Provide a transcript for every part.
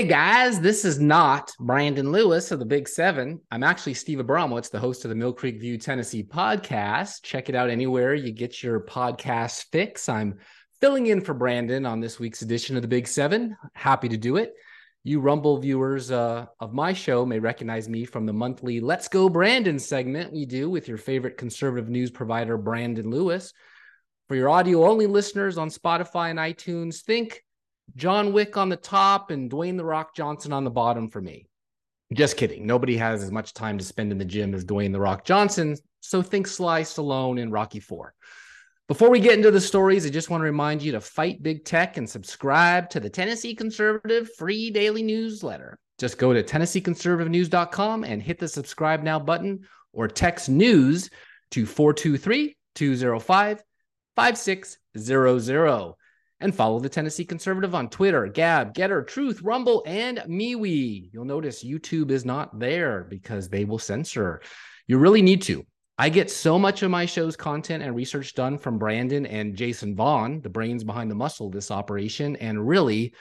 Hey guys, this is not Brandon Lewis of the Big Seven. I'm actually Steve Abramowicz, the host of the Mill Creek View Tennessee podcast. Check it out anywhere you get your podcast fix. I'm filling in for Brandon on this week's edition of the Big Seven. Happy to do it. You Rumble viewers uh, of my show may recognize me from the monthly Let's Go Brandon segment we do with your favorite conservative news provider, Brandon Lewis. For your audio only listeners on Spotify and iTunes, think John Wick on the top and Dwayne The Rock Johnson on the bottom for me. Just kidding. Nobody has as much time to spend in the gym as Dwayne The Rock Johnson. So think Sly Stallone in Rocky Four. Before we get into the stories, I just want to remind you to fight big tech and subscribe to the Tennessee Conservative free daily newsletter. Just go to TennesseeConservativeNews.com and hit the subscribe now button or text news to 423 205 5600 and follow the Tennessee Conservative on Twitter, Gab, Gettr, Truth, Rumble, and MeWe. You'll notice YouTube is not there because they will censor. You really need to. I get so much of my show's content and research done from Brandon and Jason Vaughn, the brains behind the muscle of this operation. And really,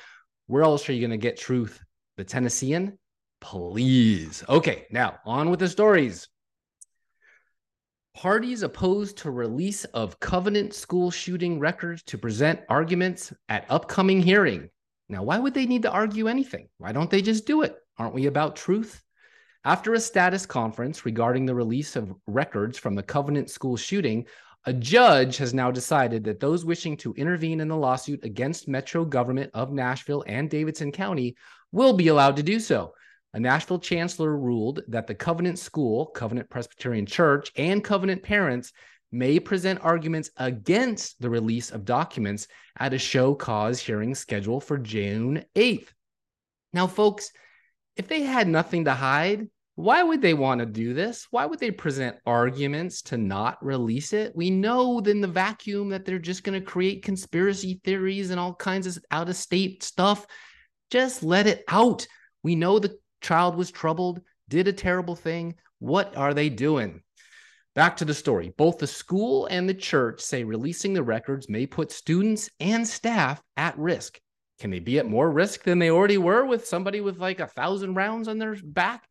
where else are you going to get truth? The Tennessean? Please. Okay, now on with the stories. Parties opposed to release of Covenant school shooting records to present arguments at upcoming hearing. Now, why would they need to argue anything? Why don't they just do it? Aren't we about truth? After a status conference regarding the release of records from the Covenant school shooting, a judge has now decided that those wishing to intervene in the lawsuit against Metro government of Nashville and Davidson County will be allowed to do so a Nashville chancellor ruled that the Covenant School, Covenant Presbyterian Church, and Covenant parents may present arguments against the release of documents at a show cause hearing scheduled for June 8th. Now, folks, if they had nothing to hide, why would they want to do this? Why would they present arguments to not release it? We know in the vacuum that they're just going to create conspiracy theories and all kinds of out of state stuff. Just let it out. We know the child was troubled, did a terrible thing. What are they doing? Back to the story. Both the school and the church say releasing the records may put students and staff at risk. Can they be at more risk than they already were with somebody with like a thousand rounds on their back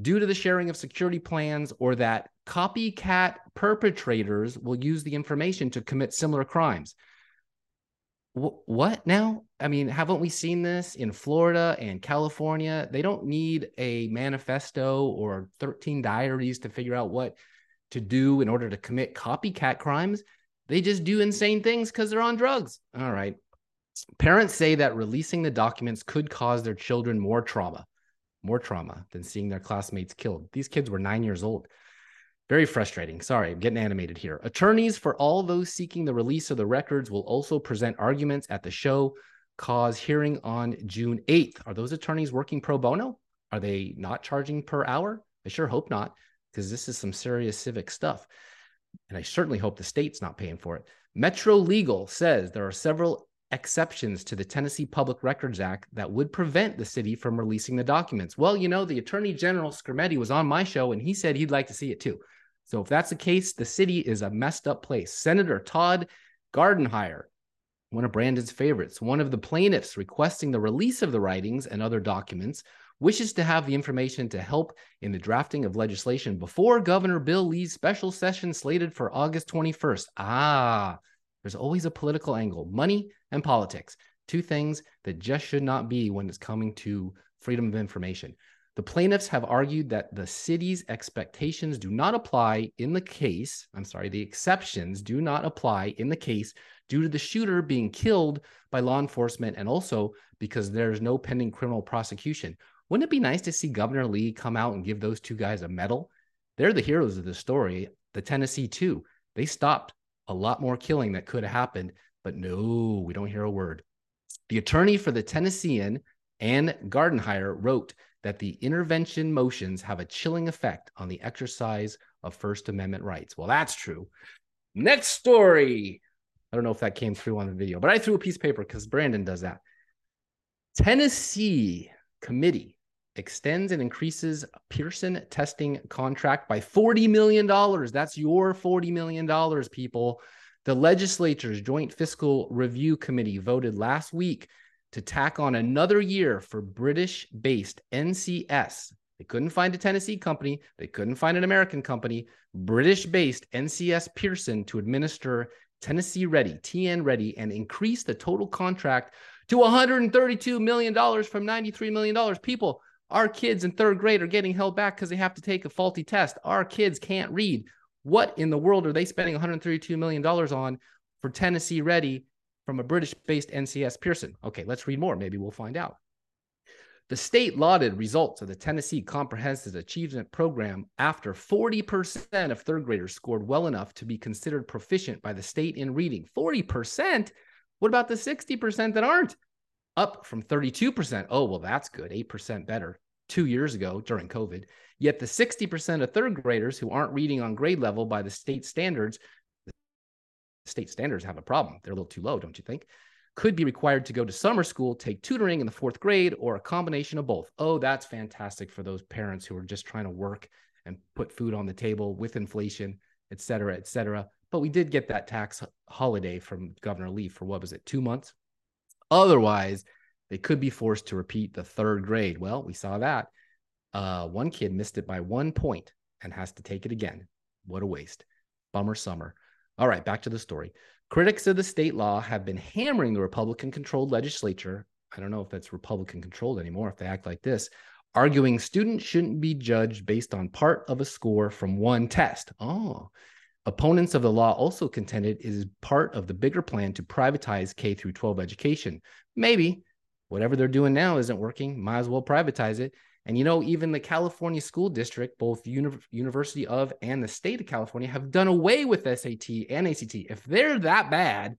due to the sharing of security plans or that copycat perpetrators will use the information to commit similar crimes? What now? I mean, haven't we seen this in Florida and California? They don't need a manifesto or 13 diaries to figure out what to do in order to commit copycat crimes. They just do insane things because they're on drugs. All right. Parents say that releasing the documents could cause their children more trauma, more trauma than seeing their classmates killed. These kids were nine years old. Very frustrating. Sorry, I'm getting animated here. Attorneys for all those seeking the release of the records will also present arguments at the show cause hearing on June 8th. Are those attorneys working pro bono? Are they not charging per hour? I sure hope not, because this is some serious civic stuff. And I certainly hope the state's not paying for it. Metro Legal says there are several exceptions to the Tennessee Public Records Act that would prevent the city from releasing the documents. Well, you know, the Attorney General Skrmetti was on my show and he said he'd like to see it too. So if that's the case, the city is a messed up place. Senator Todd Gardenhire, one of Brandon's favorites, one of the plaintiffs requesting the release of the writings and other documents, wishes to have the information to help in the drafting of legislation before Governor Bill Lee's special session slated for August 21st. Ah, there's always a political angle money and politics, two things that just should not be when it's coming to freedom of information. The plaintiffs have argued that the city's expectations do not apply in the case, I'm sorry, the exceptions do not apply in the case due to the shooter being killed by law enforcement and also because there's no pending criminal prosecution. Wouldn't it be nice to see Governor Lee come out and give those two guys a medal? They're the heroes of the story. The Tennessee, too. They stopped a lot more killing that could have happened, but no, we don't hear a word. The attorney for the Tennessean, Ann Gardenhire, wrote that the intervention motions have a chilling effect on the exercise of First Amendment rights. Well, that's true. Next story. I don't know if that came through on the video, but I threw a piece of paper because Brandon does that. Tennessee committee extends and increases Pearson testing contract by $40 million. That's your $40 million, people. The legislature's Joint Fiscal Review Committee voted last week to tack on another year for British based NCS. They couldn't find a Tennessee company, they couldn't find an American company, British based NCS Pearson to administer Tennessee Ready, TN Ready, and increase the total contract to $132 million from $93 million. People, our kids in third grade are getting held back because they have to take a faulty test. Our kids can't read. What in the world are they spending $132 million on for Tennessee Ready from a British based NCS Pearson? Okay, let's read more. Maybe we'll find out. The state lauded results of the Tennessee Comprehensive Achievement Program after 40% of third graders scored well enough to be considered proficient by the state in reading. 40%? What about the 60% that aren't? Up from 32%. Oh, well, that's good. 8% better two years ago during COVID. Yet the 60% of third graders who aren't reading on grade level by the state standards, state standards have a problem. They're a little too low, don't you think? Could be required to go to summer school, take tutoring in the fourth grade, or a combination of both. Oh, that's fantastic for those parents who are just trying to work and put food on the table with inflation, et cetera, et cetera. But we did get that tax holiday from Governor Lee for what was it, two months? Otherwise, they could be forced to repeat the third grade. Well, we saw that. Uh, one kid missed it by one point and has to take it again. What a waste. Bummer summer. All right, back to the story. Critics of the state law have been hammering the Republican controlled legislature. I don't know if that's Republican controlled anymore if they act like this, arguing students shouldn't be judged based on part of a score from one test. Oh, Opponents of the law also contended it is part of the bigger plan to privatize K through 12 education. Maybe whatever they're doing now isn't working, might as well privatize it. And you know, even the California school district, both uni- University of and the state of California, have done away with SAT and ACT. If they're that bad,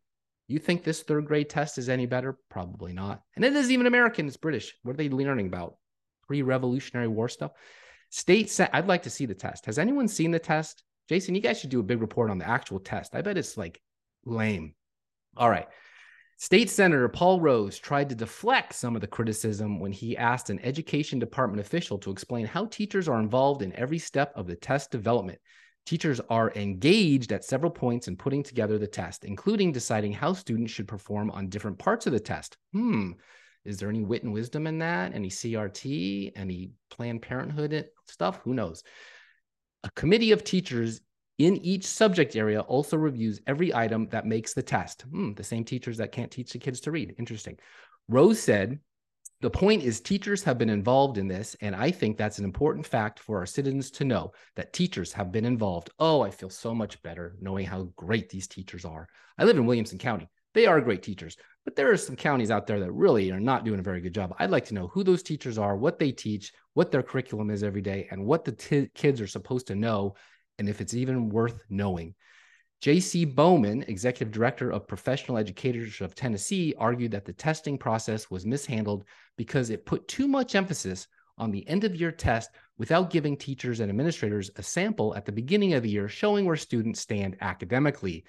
you think this third grade test is any better? Probably not. And it isn't even American, it's British. What are they learning about? Pre Revolutionary War stuff? State, I'd like to see the test. Has anyone seen the test? Jason, you guys should do a big report on the actual test. I bet it's like lame. All right. State Senator Paul Rose tried to deflect some of the criticism when he asked an education department official to explain how teachers are involved in every step of the test development. Teachers are engaged at several points in putting together the test, including deciding how students should perform on different parts of the test. Hmm. Is there any wit and wisdom in that? Any CRT? Any Planned Parenthood stuff? Who knows? A committee of teachers in each subject area also reviews every item that makes the test. Hmm, the same teachers that can't teach the kids to read. Interesting. Rose said, the point is, teachers have been involved in this, and I think that's an important fact for our citizens to know that teachers have been involved. Oh, I feel so much better knowing how great these teachers are. I live in Williamson County. They are great teachers, but there are some counties out there that really are not doing a very good job. I'd like to know who those teachers are, what they teach, what their curriculum is every day, and what the t- kids are supposed to know, and if it's even worth knowing. J.C. Bowman, executive director of professional educators of Tennessee, argued that the testing process was mishandled because it put too much emphasis on the end of year test without giving teachers and administrators a sample at the beginning of the year showing where students stand academically.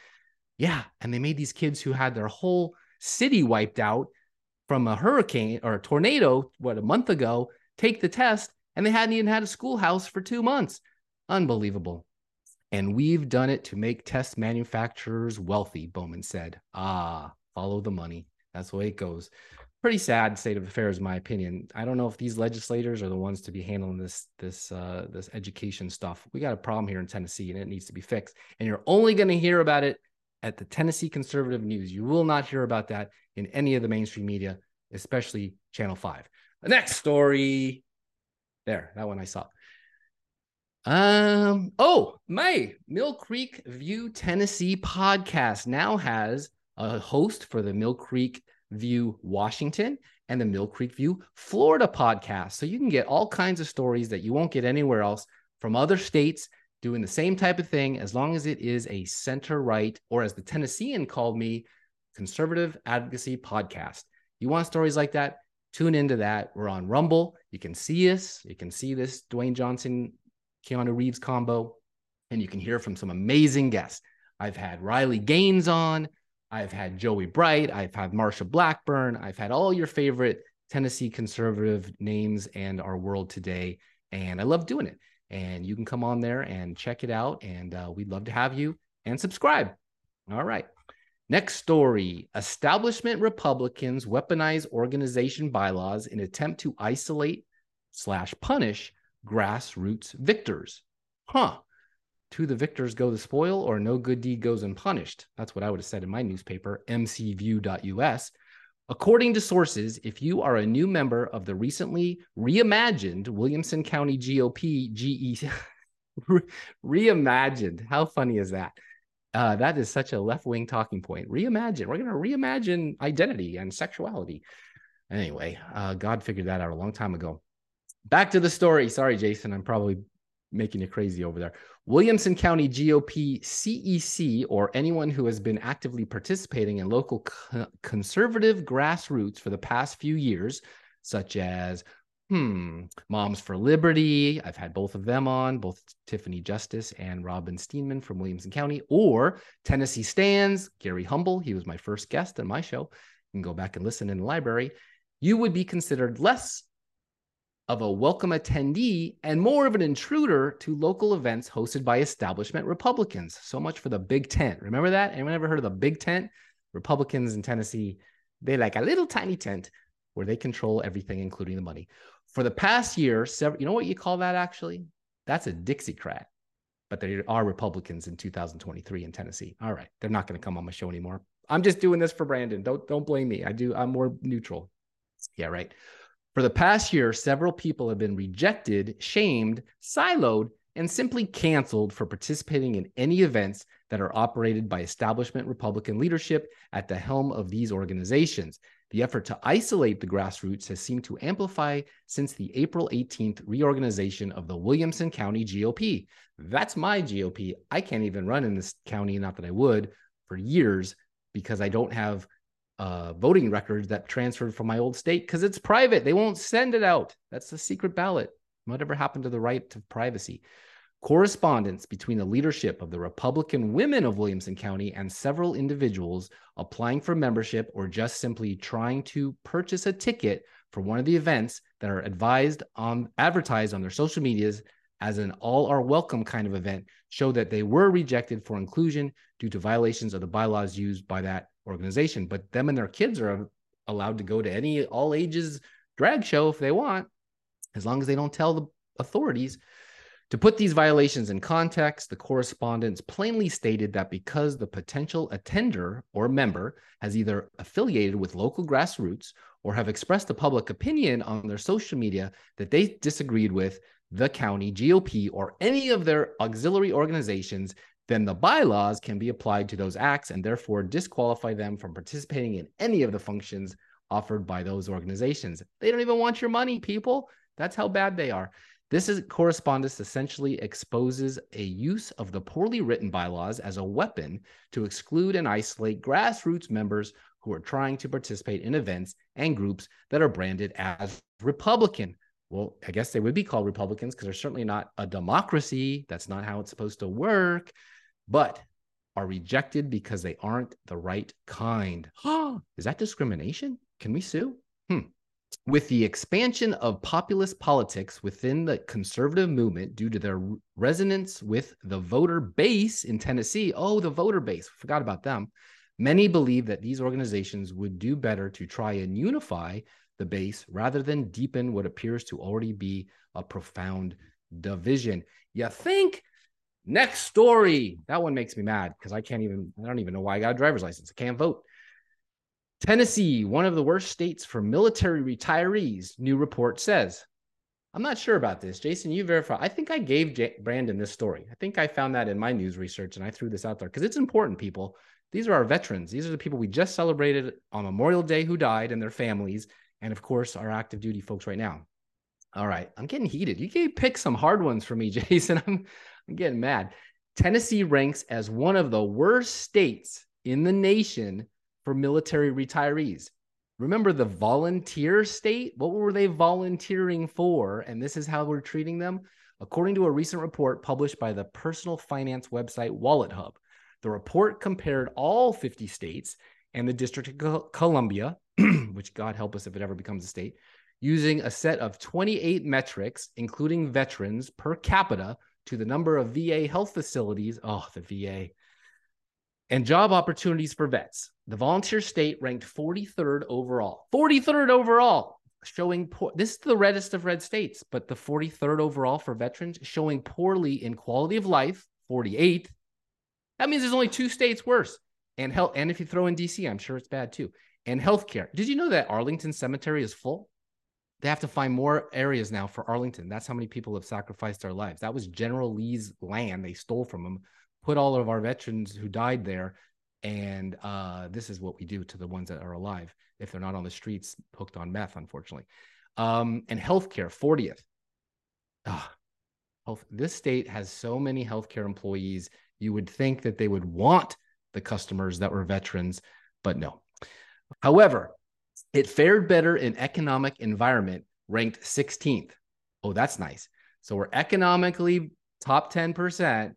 Yeah. And they made these kids who had their whole city wiped out from a hurricane or a tornado, what, a month ago, take the test, and they hadn't even had a schoolhouse for two months. Unbelievable. And we've done it to make test manufacturers wealthy, Bowman said. Ah, follow the money. That's the way it goes. Pretty sad state of affairs, in my opinion. I don't know if these legislators are the ones to be handling this this uh, this education stuff. We got a problem here in Tennessee, and it needs to be fixed. And you're only going to hear about it at the Tennessee Conservative News. You will not hear about that in any of the mainstream media, especially Channel 5. The next story. There, that one I saw. Um, oh, my Mill Creek View Tennessee podcast now has a host for the Mill Creek View Washington and the Mill Creek View Florida podcast. So you can get all kinds of stories that you won't get anywhere else from other states doing the same type of thing as long as it is a center right, or as the Tennessean called me, conservative advocacy podcast. You want stories like that? Tune into that. We're on Rumble. You can see us. You can see this Dwayne Johnson, Keanu Reeves combo, and you can hear from some amazing guests. I've had Riley Gaines on. I've had Joey Bright. I've had Marsha Blackburn. I've had all your favorite Tennessee conservative names and our world today. And I love doing it and you can come on there and check it out. And uh, we'd love to have you and subscribe. All right. Next story establishment Republicans weaponize organization bylaws in attempt to isolate slash punish grassroots victors. Huh. To the victors go the spoil, or no good deed goes unpunished. That's what I would have said in my newspaper, mcview.us. According to sources, if you are a new member of the recently reimagined Williamson County GOP GE reimagined, how funny is that? Uh, that is such a left wing talking point. Reimagine. We're going to reimagine identity and sexuality. Anyway, uh, God figured that out a long time ago. Back to the story. Sorry, Jason. I'm probably making you crazy over there. Williamson County GOP CEC, or anyone who has been actively participating in local co- conservative grassroots for the past few years, such as hmm, Moms for Liberty. I've had both of them on, both Tiffany Justice and Robin Steenman from Williamson County, or Tennessee Stands, Gary Humble. He was my first guest on my show. You can go back and listen in the library. You would be considered less of a welcome attendee and more of an intruder to local events hosted by establishment Republicans. So much for the Big Tent. Remember that? Anyone ever heard of the Big Tent? Republicans in Tennessee, they like a little tiny tent where they control everything, including the money. For the past year, several, you know what you call that actually? That's a Dixiecrat. But there are Republicans in 2023 in Tennessee. All right, they're not going to come on my show anymore. I'm just doing this for Brandon. Don't don't blame me. I do. I'm more neutral. Yeah, right. For the past year, several people have been rejected, shamed, siloed, and simply canceled for participating in any events that are operated by establishment Republican leadership at the helm of these organizations. The effort to isolate the grassroots has seemed to amplify since the April 18th reorganization of the Williamson County GOP. That's my GOP. I can't even run in this county, not that I would, for years because I don't have uh, voting records that transferred from my old state because it's private. They won't send it out. That's the secret ballot. Whatever happened to the right to privacy? Correspondence between the leadership of the Republican women of Williamson County and several individuals applying for membership or just simply trying to purchase a ticket for one of the events that are advised on advertised on their social medias as an all are welcome kind of event show that they were rejected for inclusion due to violations of the bylaws used by that organization. But them and their kids are allowed to go to any all ages drag show if they want, as long as they don't tell the authorities. To put these violations in context, the correspondence plainly stated that because the potential attender or member has either affiliated with local grassroots or have expressed a public opinion on their social media that they disagreed with the county GOP or any of their auxiliary organizations, then the bylaws can be applied to those acts and therefore disqualify them from participating in any of the functions offered by those organizations. They don't even want your money, people. That's how bad they are. This is correspondence essentially exposes a use of the poorly written bylaws as a weapon to exclude and isolate grassroots members who are trying to participate in events and groups that are branded as Republican. Well, I guess they would be called Republicans because they're certainly not a democracy. That's not how it's supposed to work but are rejected because they aren't the right kind. Is that discrimination? Can we sue? Hmm. With the expansion of populist politics within the conservative movement due to their resonance with the voter base in Tennessee, oh, the voter base, forgot about them. Many believe that these organizations would do better to try and unify the base rather than deepen what appears to already be a profound division. You think Next story. That one makes me mad because I can't even, I don't even know why I got a driver's license. I can't vote. Tennessee, one of the worst states for military retirees, new report says. I'm not sure about this. Jason, you verify. I think I gave J- Brandon this story. I think I found that in my news research and I threw this out there because it's important, people. These are our veterans. These are the people we just celebrated on Memorial Day who died and their families. And of course, our active duty folks right now. All right. I'm getting heated. You can pick some hard ones for me, Jason. I'm I'm getting mad. Tennessee ranks as one of the worst states in the nation for military retirees. Remember the volunteer state? What were they volunteering for? And this is how we're treating them. According to a recent report published by the personal finance website WalletHub, the report compared all 50 states and the District of Columbia, which God help us if it ever becomes a state, using a set of 28 metrics, including veterans per capita to the number of VA health facilities. Oh, the VA. And job opportunities for vets. The volunteer state ranked 43rd overall. 43rd overall, showing poor. This is the reddest of red states, but the 43rd overall for veterans showing poorly in quality of life, 48th. That means there's only two states worse. And health, and if you throw in DC, I'm sure it's bad too. And healthcare. Did you know that Arlington Cemetery is full? They have to find more areas now for Arlington. That's how many people have sacrificed their lives. That was General Lee's land they stole from him, put all of our veterans who died there. And uh, this is what we do to the ones that are alive if they're not on the streets hooked on meth, unfortunately. Um, and healthcare, 40th. Oh, health, this state has so many healthcare employees. You would think that they would want the customers that were veterans, but no. However, it fared better in economic environment, ranked 16th. Oh, that's nice. So we're economically top 10%,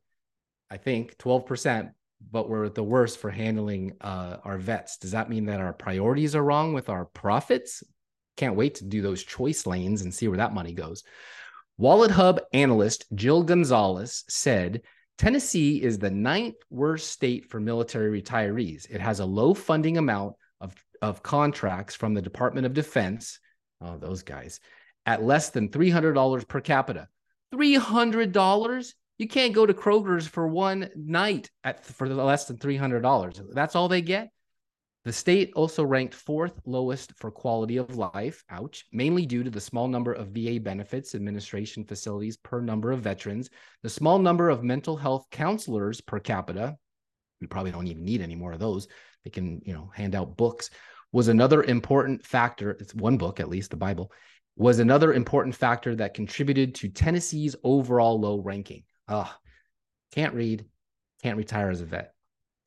I think 12%, but we're the worst for handling uh, our vets. Does that mean that our priorities are wrong with our profits? Can't wait to do those choice lanes and see where that money goes. WalletHub analyst Jill Gonzalez said Tennessee is the ninth worst state for military retirees. It has a low funding amount of of contracts from the Department of Defense, oh, those guys, at less than $300 per capita. $300? You can't go to Kroger's for one night at for less than $300. That's all they get. The state also ranked fourth lowest for quality of life, ouch, mainly due to the small number of VA benefits administration facilities per number of veterans, the small number of mental health counselors per capita. We probably don't even need any more of those, they can you know hand out books was another important factor it's one book at least the bible was another important factor that contributed to tennessee's overall low ranking. Oh, can't read can't retire as a vet.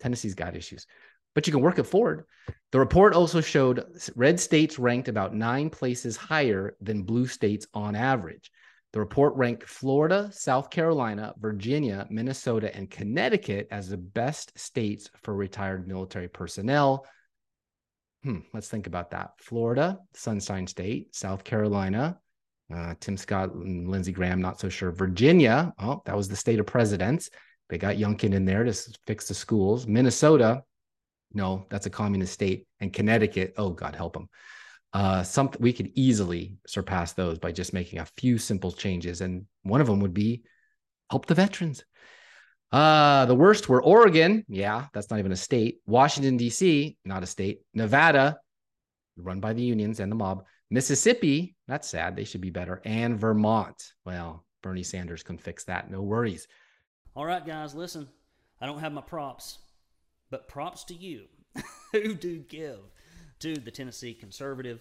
Tennessee's got issues. But you can work it forward the report also showed red states ranked about nine places higher than blue states on average the report ranked Florida, South Carolina, Virginia, Minnesota, and Connecticut as the best states for retired military personnel. Hmm, let's think about that. Florida, Sunshine State, South Carolina, uh, Tim Scott and Lindsey Graham, not so sure. Virginia, oh, that was the state of presidents. They got Youngkin in there to fix the schools. Minnesota, no, that's a communist state. And Connecticut, oh, God help them uh, something we could easily surpass those by just making a few simple changes. And one of them would be help the veterans. Uh, the worst were Oregon. Yeah, that's not even a state. Washington, D.C., not a state. Nevada, run by the unions and the mob. Mississippi, that's sad. They should be better. And Vermont. Well, Bernie Sanders can fix that. No worries. All right, guys, listen. I don't have my props, but props to you who do give to the Tennessee Conservative.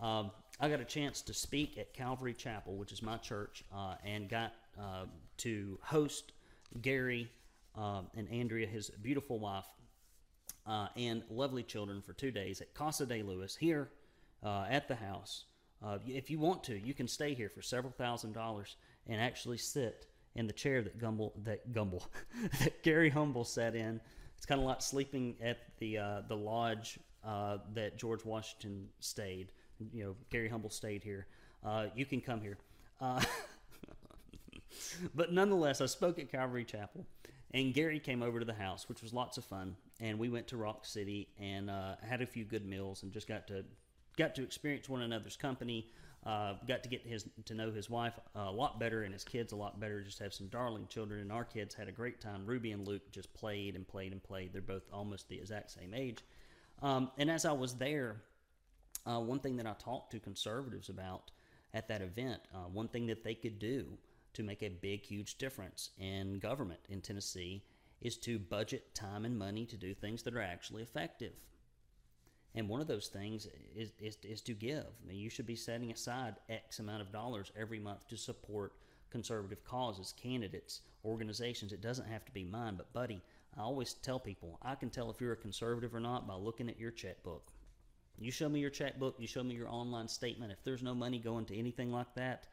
Um, I got a chance to speak at Calvary Chapel, which is my church, uh, and got uh, to host Gary um, and Andrea, his beautiful wife, uh, and lovely children for two days at Casa de Lewis here uh, at the house. Uh, if you want to, you can stay here for several thousand dollars and actually sit in the chair that Gumble that Gumble that Gary Humble sat in. It's kind of like sleeping at the uh, the lodge uh, that George Washington stayed. You know, Gary Humble stayed here. Uh, you can come here. Uh, but nonetheless, I spoke at Calvary Chapel, and Gary came over to the house, which was lots of fun. And we went to Rock City and uh, had a few good meals, and just got to got to experience one another's company. Uh, got to get his to know his wife a lot better and his kids a lot better. Just have some darling children, and our kids had a great time. Ruby and Luke just played and played and played. They're both almost the exact same age, um, and as I was there, uh, one thing that I talked to conservatives about at that event, uh, one thing that they could do to make a big, huge difference in government in Tennessee is to budget time and money to do things that are actually effective. And one of those things is, is, is to give. I mean, you should be setting aside X amount of dollars every month to support conservative causes, candidates, organizations. It doesn't have to be mine, but buddy, I always tell people I can tell if you're a conservative or not by looking at your checkbook. You show me your checkbook, you show me your online statement. If there's no money going to anything like that,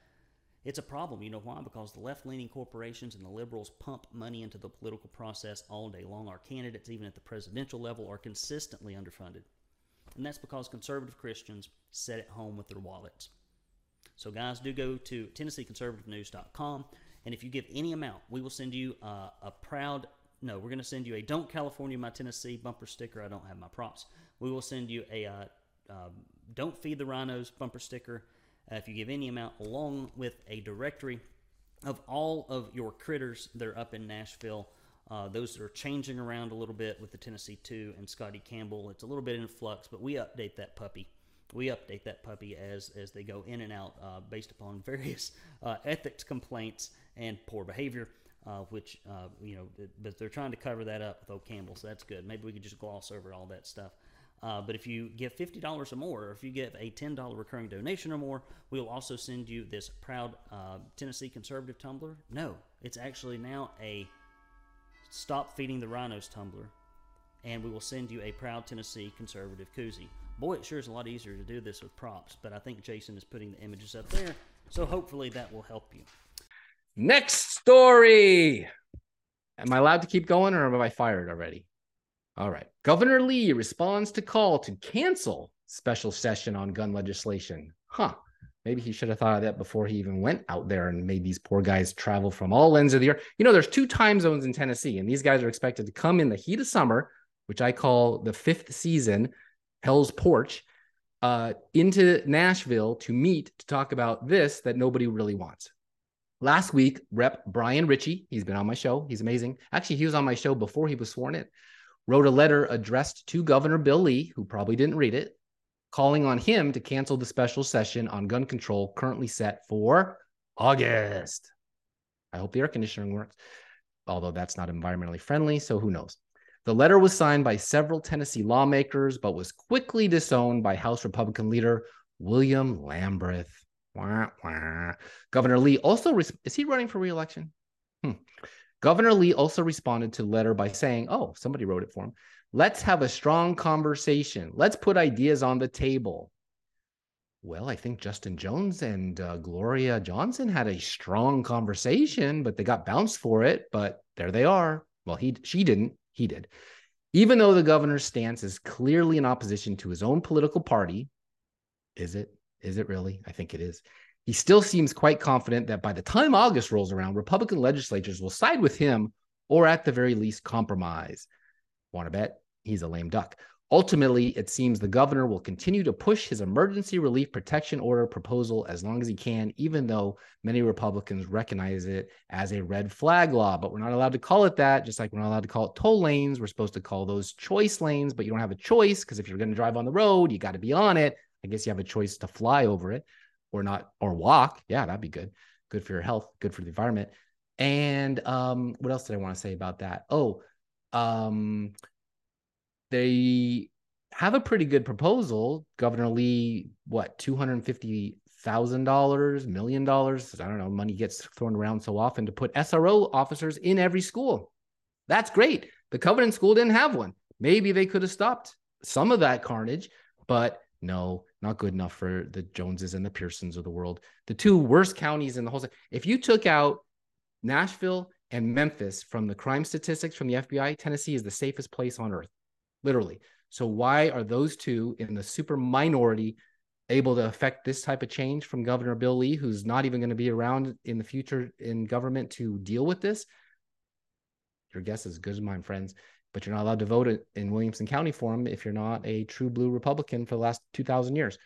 it's a problem. You know why? Because the left leaning corporations and the liberals pump money into the political process all day long. Our candidates, even at the presidential level, are consistently underfunded. And that's because conservative Christians sit at home with their wallets. So, guys, do go to TennesseeConservativeNews.com. And if you give any amount, we will send you uh, a proud no, we're going to send you a "Don't California My Tennessee" bumper sticker. I don't have my props. We will send you a uh, uh, "Don't Feed the Rhinos" bumper sticker. Uh, if you give any amount, along with a directory of all of your critters that are up in Nashville. Uh, those are changing around a little bit with the Tennessee 2 and Scotty Campbell. It's a little bit in flux, but we update that puppy. We update that puppy as as they go in and out uh, based upon various uh, ethics complaints and poor behavior, uh, which uh, you know, but they're trying to cover that up with old Campbell, so that's good. Maybe we could just gloss over all that stuff. Uh, but if you give $50 or more, or if you give a $10 recurring donation or more, we will also send you this proud uh, Tennessee conservative tumbler. No, it's actually now a Stop Feeding the Rhinos tumbler. And we will send you a proud Tennessee conservative koozie. Boy, it sure is a lot easier to do this with props, but I think Jason is putting the images up there. So hopefully that will help you. Next story. Am I allowed to keep going or am I fired already? All right. Governor Lee responds to call to cancel special session on gun legislation. Huh. Maybe he should have thought of that before he even went out there and made these poor guys travel from all ends of the earth. You know, there's two time zones in Tennessee, and these guys are expected to come in the heat of summer, which I call the fifth season, Hell's Porch, uh, into Nashville to meet to talk about this that nobody really wants. Last week, Rep. Bryan Richey, he's been on my show. He's amazing. Actually, he was on my show before he was sworn in wrote a letter addressed to Governor Bill Lee, who probably didn't read it, calling on him to cancel the special session on gun control currently set for August. I hope the air conditioning works, although that's not environmentally friendly, so who knows. The letter was signed by several Tennessee lawmakers, but was quickly disowned by House Republican leader William Lamberth. Wah, wah. Governor Lee also is he running for reelection? Hmm. Governor Lee also responded to the letter by saying, Oh, somebody wrote it for him. Let's have a strong conversation. Let's put ideas on the table. Well, I think Justin Jones and uh, Gloria Johnson had a strong conversation, but they got bounced for it. But there they are. Well, he she didn't. He did. Even though the governor's stance is clearly in opposition to his own political party, is it? Is it really? I think it is. He still seems quite confident that by the time August rolls around, Republican legislatures will side with him or at the very least compromise. Want to bet? He's a lame duck. Ultimately, it seems the governor will continue to push his emergency relief protection order proposal as long as he can, even though many Republicans recognize it as a red flag law. But we're not allowed to call it that, just like we're not allowed to call it toll lanes. We're supposed to call those choice lanes, but you don't have a choice because if you're going to drive on the road, you got to be on it. I guess you have a choice to fly over it or not or walk. Yeah that'd be good. Good for your health good for the environment. And um what else did i want to say about that? Oh um they have a pretty good proposal. Governor lee what 250 thousand dollars million dollars? I don't know money gets thrown around so often to put sro officers in every school. That's great. The covenant school didn't have one. Maybe they could have stopped some of that carnage but no not good enough for the Joneses and the Pearsons of the world. The two worst counties in the whole state. If you took out Nashville and Memphis from the crime statistics from the FBI, Tennessee is the safest place on earth, literally. So why are those two in the super minority able to affect this type of change from Governor Bill Lee, who's not even going to be around in the future in government to deal with this? Your guess is as good as mine, friends but you're not allowed to vote in Williamson County for him if you're not a true blue Republican for the last 2,000 years.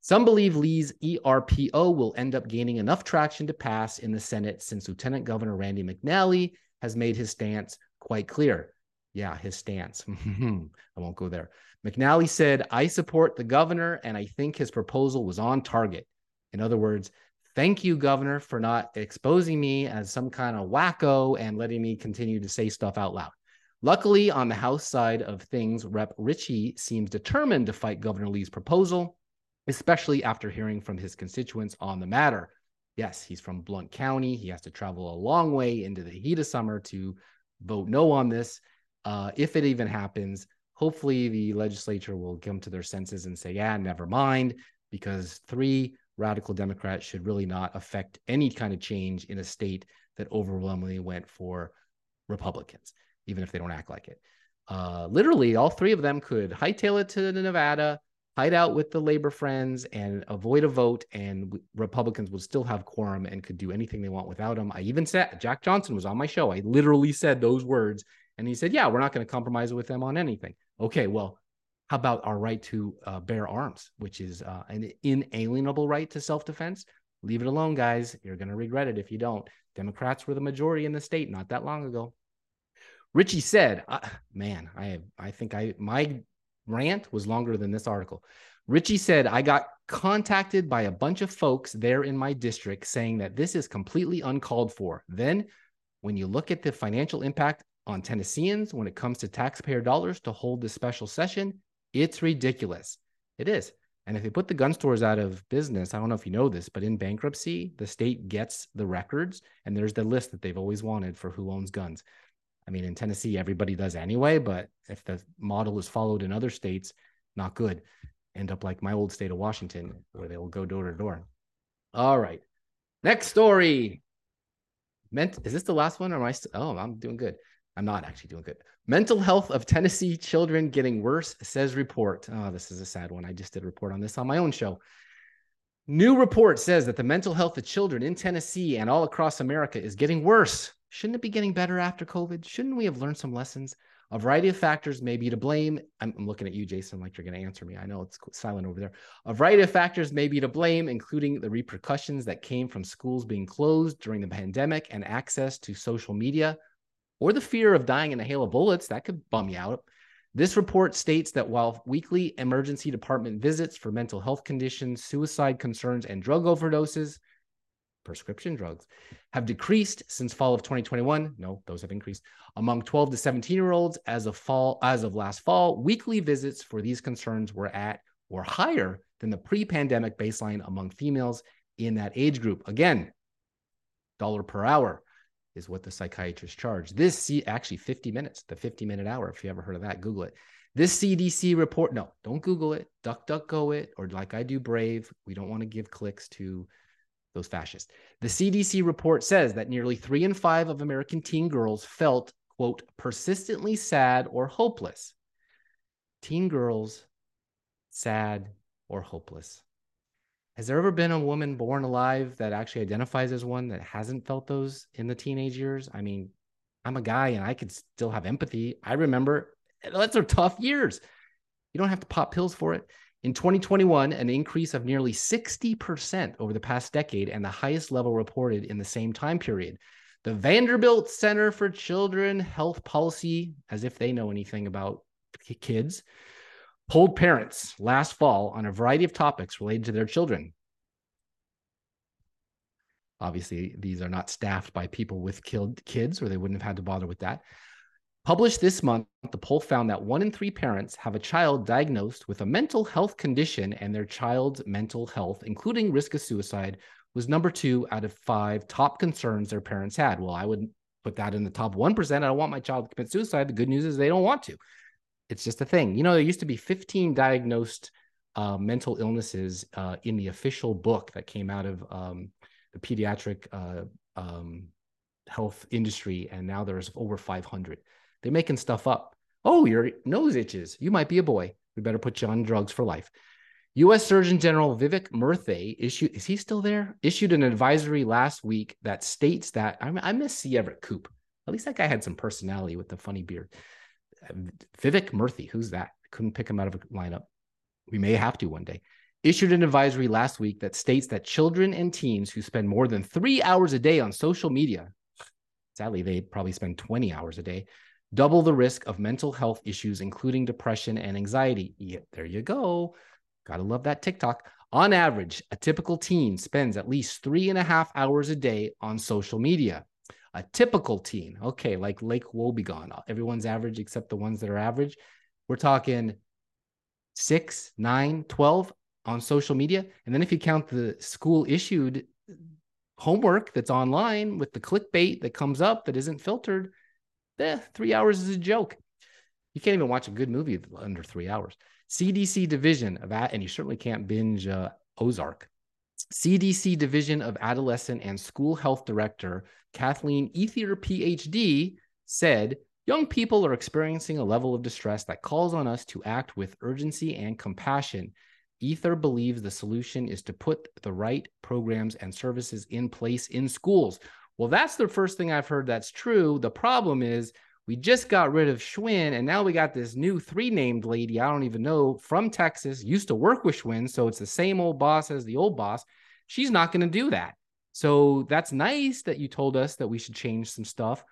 Some believe Lee's ERPO will end up gaining enough traction to pass in the Senate since Lieutenant Governor Randy McNally has made his stance quite clear. Yeah, his stance. I won't go there. McNally said, I support the governor and I think his proposal was on target. In other words, thank you, governor, for not exposing me as some kind of wacko and letting me continue to say stuff out loud. Luckily, on the House side of things, Rep. Richey seems determined to fight Governor Lee's proposal, especially after hearing from his constituents on the matter. Yes, he's from Blount County. He has to travel a long way into the heat of summer to vote no on this. Uh, if it even happens, hopefully the legislature will come to their senses and say, yeah, never mind, because three radical Democrats should really not affect any kind of change in a state that overwhelmingly went for Republicans even if they don't act like it. Uh, literally, all three of them could hightail it to Nevada, hide out with the labor friends, and avoid a vote, and Republicans would still have quorum and could do anything they want without them. I even said Jack Johnson was on my show. I literally said those words, And he said, yeah, we're not going to compromise with them on anything. Okay, well, how about our right to uh, bear arms, which is uh, an inalienable right to self defense? Leave it alone, guys. You're going to regret it if you don't. Democrats were the majority in the state not that long ago. Richey said, uh, "Man, I I think I my rant was longer than this article." Richey said, "I got contacted by a bunch of folks there in my district saying that this is completely uncalled for. Then, when you look at the financial impact on Tennesseans when it comes to taxpayer dollars to hold this special session, it's ridiculous. It is. And if they put the gun stores out of business, I don't know if you know this, but in bankruptcy, the state gets the records and there's the list that they've always wanted for who owns guns. I mean, in Tennessee, everybody does anyway, but if the model is followed in other states, not good. End up like my old state of Washington, where they will go door to door. All right. Next story. Meant is this the last one? Or am I? St- oh, I'm doing good. I'm not actually doing good. Mental health of Tennessee children getting worse, says report. Oh, this is a sad one. I just did a report on this on my own show. New report says that the mental health of children in Tennessee and all across America is getting worse. Shouldn't it be getting better after COVID? Shouldn't we have learned some lessons? A variety of factors may be to blame. I'm, I'm looking at you, Jason, like you're going to answer me. I know it's silent over there. A variety of factors may be to blame, including the repercussions that came from schools being closed during the pandemic and access to social media, or the fear of dying in a hail of bullets. That could bum you out. This report states that while weekly emergency department visits for mental health conditions, suicide concerns, and drug overdoses, prescription drugs, have decreased since fall of 2021. No, those have increased among 12 to 17 year olds as of fall as of last fall. Weekly visits for these concerns were at or higher than the pre-pandemic baseline among females in that age group. Again, dollar per hour is what the psychiatrists charge. This actually 50 minutes, the 50 minute hour. If you ever heard of that, Google it. This CDC report, no, don't Google it, duck, duck, go it, or like I do Brave. We don't want to give clicks to those fascists. The CDC report says that nearly three in five of American teen girls felt, quote, persistently sad or hopeless. Teen girls, sad or hopeless. Has there ever been a woman born alive that actually identifies as one that hasn't felt those in the teenage years? I mean, I'm a guy and I could still have empathy. I remember those are tough years. You don't have to pop pills for it. In 2021, an increase of nearly 60% over the past decade and the highest level reported in the same time period. The Vanderbilt Center for Children Health Policy, as if they know anything about kids, polled parents last fall on a variety of topics related to their children. Obviously, these are not staffed by people with killed kids, or they wouldn't have had to bother with that. Published this month, the poll found that one in three parents have a child diagnosed with a mental health condition, and their child's mental health, including risk of suicide, was number two out of five top concerns their parents had. Well, I would put that in the top 1%. I don't want my child to commit suicide. The good news is they don't want to. It's just a thing. You know, there used to be 15 diagnosed uh, mental illnesses uh, in the official book that came out of um, the pediatric uh, um, health industry, and now there's over 500. They're making stuff up. Oh, your nose itches. You might be a boy. We better put you on drugs for life. U.S. Surgeon General Vivek Murthy issued, is he still there? Issued an advisory last week that states that I, I miss C. Everett Koop. At least that guy had some personality with the funny beard. Vivek Murthy, who's that? Couldn't pick him out of a lineup. We may have to one day. Issued an advisory last week that states that children and teens who spend more than three hours a day on social media, sadly, they probably spend 20 hours a day, double the risk of mental health issues, including depression and anxiety. Yeah, there you go. Gotta love that TikTok. On average, a typical teen spends at least three and a half hours a day on social media. A typical teen, okay, like Lake Wobegon, uh, everyone's average except the ones that are average. We're talking six, nine, 12 on social media. And then if you count the school issued homework that's online with the clickbait that comes up that isn't filtered, eh, three hours is a joke. You can't even watch a good movie under three hours. CDC Division of, and you certainly can't binge uh, Ozark. CDC Division of Adolescent and School Health Director Kathleen Ethier, PhD, said young people are experiencing a level of distress that calls on us to act with urgency and compassion. Ethier believes the solution is to put the right programs and services in place in schools. Well, that's the first thing I've heard that's true. The problem is We just got rid of Schwinn, and now we got this new three named lady. I don't even know from Texas, used to work with Schwinn. So it's the same old boss as the old boss. She's not going to do that. So that's nice that you told us that we should change some stuff,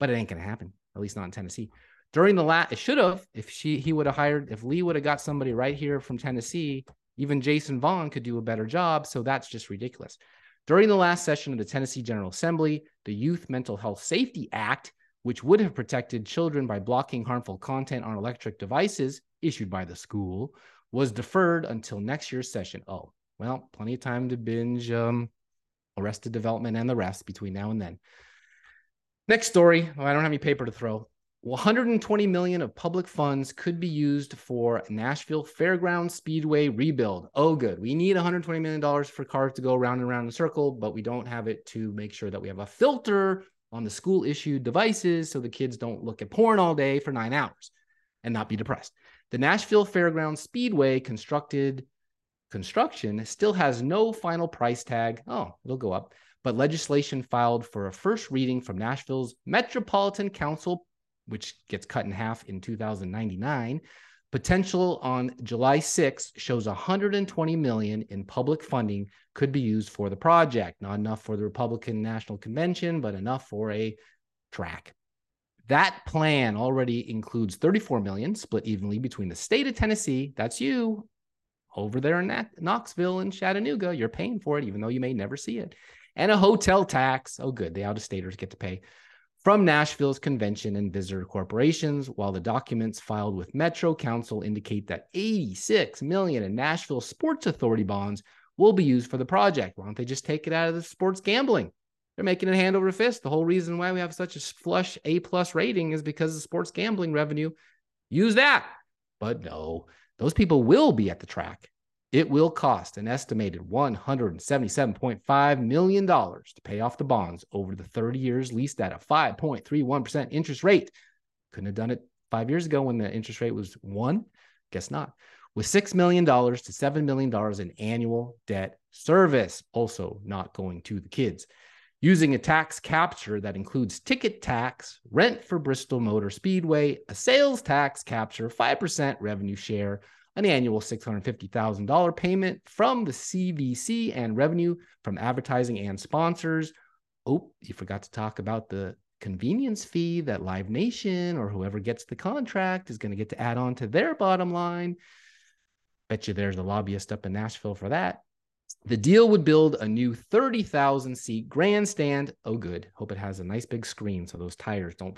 but it ain't going to happen, at least not in Tennessee. During the last, it should have, if she, he would have hired, if Lee would have got somebody right here from Tennessee, even Jason Vaughn could do a better job. So that's just ridiculous. During the last session of the Tennessee General Assembly, the Youth Mental Health Safety Act, which would have protected children by blocking harmful content on electric devices issued by the school, was deferred until next year's session. Oh, well, plenty of time to binge um, Arrested Development and the rest between now and then. Next story. I don't have any paper to throw. 120 million of public funds could be used for Nashville Fairground Speedway rebuild. Oh, good. We need 120 million dollars for cars to go around and around in a circle, but we don't have it to make sure that we have a filter on the school issued devices so the kids don't look at porn all day for nine hours and not be depressed. The Nashville Fairground Speedway constructed construction still has no final price tag. Oh, it'll go up. But legislation filed for a first reading from Nashville's Metropolitan Council which gets cut in half in 2099. Potential on July 6 shows 120 million in public funding could be used for the project. Not enough for the Republican National Convention, but enough for a track. That plan already includes 34 million split evenly between the state of Tennessee, that's you, over there in Knoxville and Chattanooga. You're paying for it, even though you may never see it. And a hotel tax. Oh, good. The out of staters get to pay from Nashville's convention and visitor corporations, while the documents filed with Metro Council indicate that 86 million in Nashville Sports Authority bonds will be used for the project. Why don't they just take it out of the sports gambling? They're making it hand over fist. The whole reason why we have such a flush A plus rating is because of sports gambling revenue. Use that. But no, those people will be at the track. It will cost an estimated $177.5 million to pay off the bonds over the 30 years leased at a 5.31% interest rate. Couldn't have done it five years ago when the interest rate was one. Guess not. With $6 million to $7 million in annual debt service, also not going to the kids. Using a tax capture that includes ticket tax, rent for Bristol Motor Speedway, a sales tax capture, 5% revenue share, an annual $650,000 payment from the CVC and revenue from advertising and sponsors. Oh, you forgot to talk about the convenience fee that Live Nation or whoever gets the contract is going to get to add on to their bottom line. Bet you there's a lobbyist up in Nashville for that. The deal would build a new 30,000 seat grandstand. Oh, good. Hope it has a nice big screen so those tires don't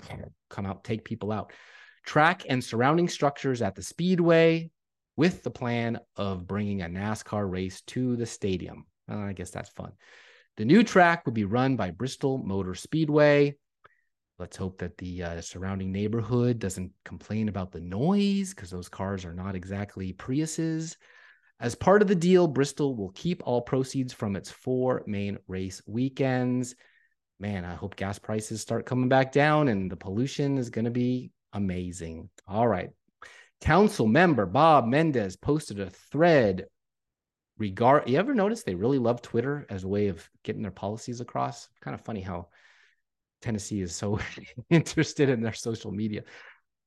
come out, take people out. Track and surrounding structures at the speedway, with the plan of bringing a NASCAR race to the stadium. Well, I guess that's fun. The new track would be run by Bristol Motor Speedway. Let's hope that the uh, surrounding neighborhood doesn't complain about the noise because those cars are not exactly Priuses. As part of the deal, Bristol will keep all proceeds from its four main race weekends. Man, I hope gas prices start coming back down and the pollution is going to be amazing. All right. Council member Bob Mendes posted a thread regard you ever notice they really love Twitter as a way of getting their policies across? Kind of funny how Tennessee is so interested in their social media.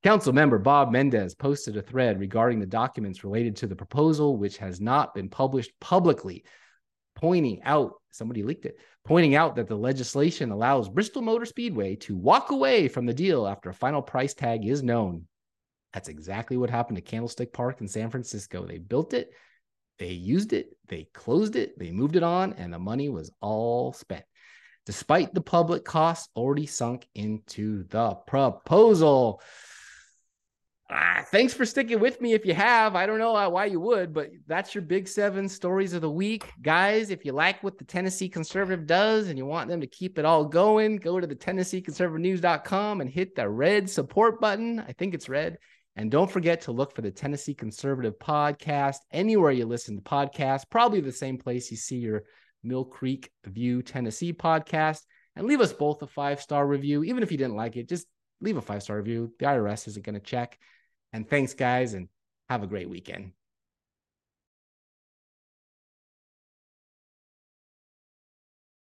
Council member Bob Mendes posted a thread regarding the documents related to the proposal, which has not been published publicly, pointing out somebody leaked it, pointing out that the legislation allows Bristol Motor Speedway to walk away from the deal after a final price tag is known. That's exactly what happened to Candlestick Park in San Francisco. They built it, they used it, they closed it, they moved it on, and the money was all spent. Despite the public costs already sunk into the proposal. Ah, thanks for sticking with me if you have. I don't know why you would, but that's your big seven stories of the week. Guys, if you like what the Tennessee Conservative does and you want them to keep it all going, go to the TennesseeConservativeNews.com and hit the red support button. I think it's red and don't forget to look for the Tennessee Conservative podcast anywhere you listen to podcasts, probably the same place you see your Mill Creek View Tennessee podcast. And leave us both a five star review. Even if you didn't like it, just leave a five star review. The IRS isn't going to check. And thanks, guys, and have a great weekend.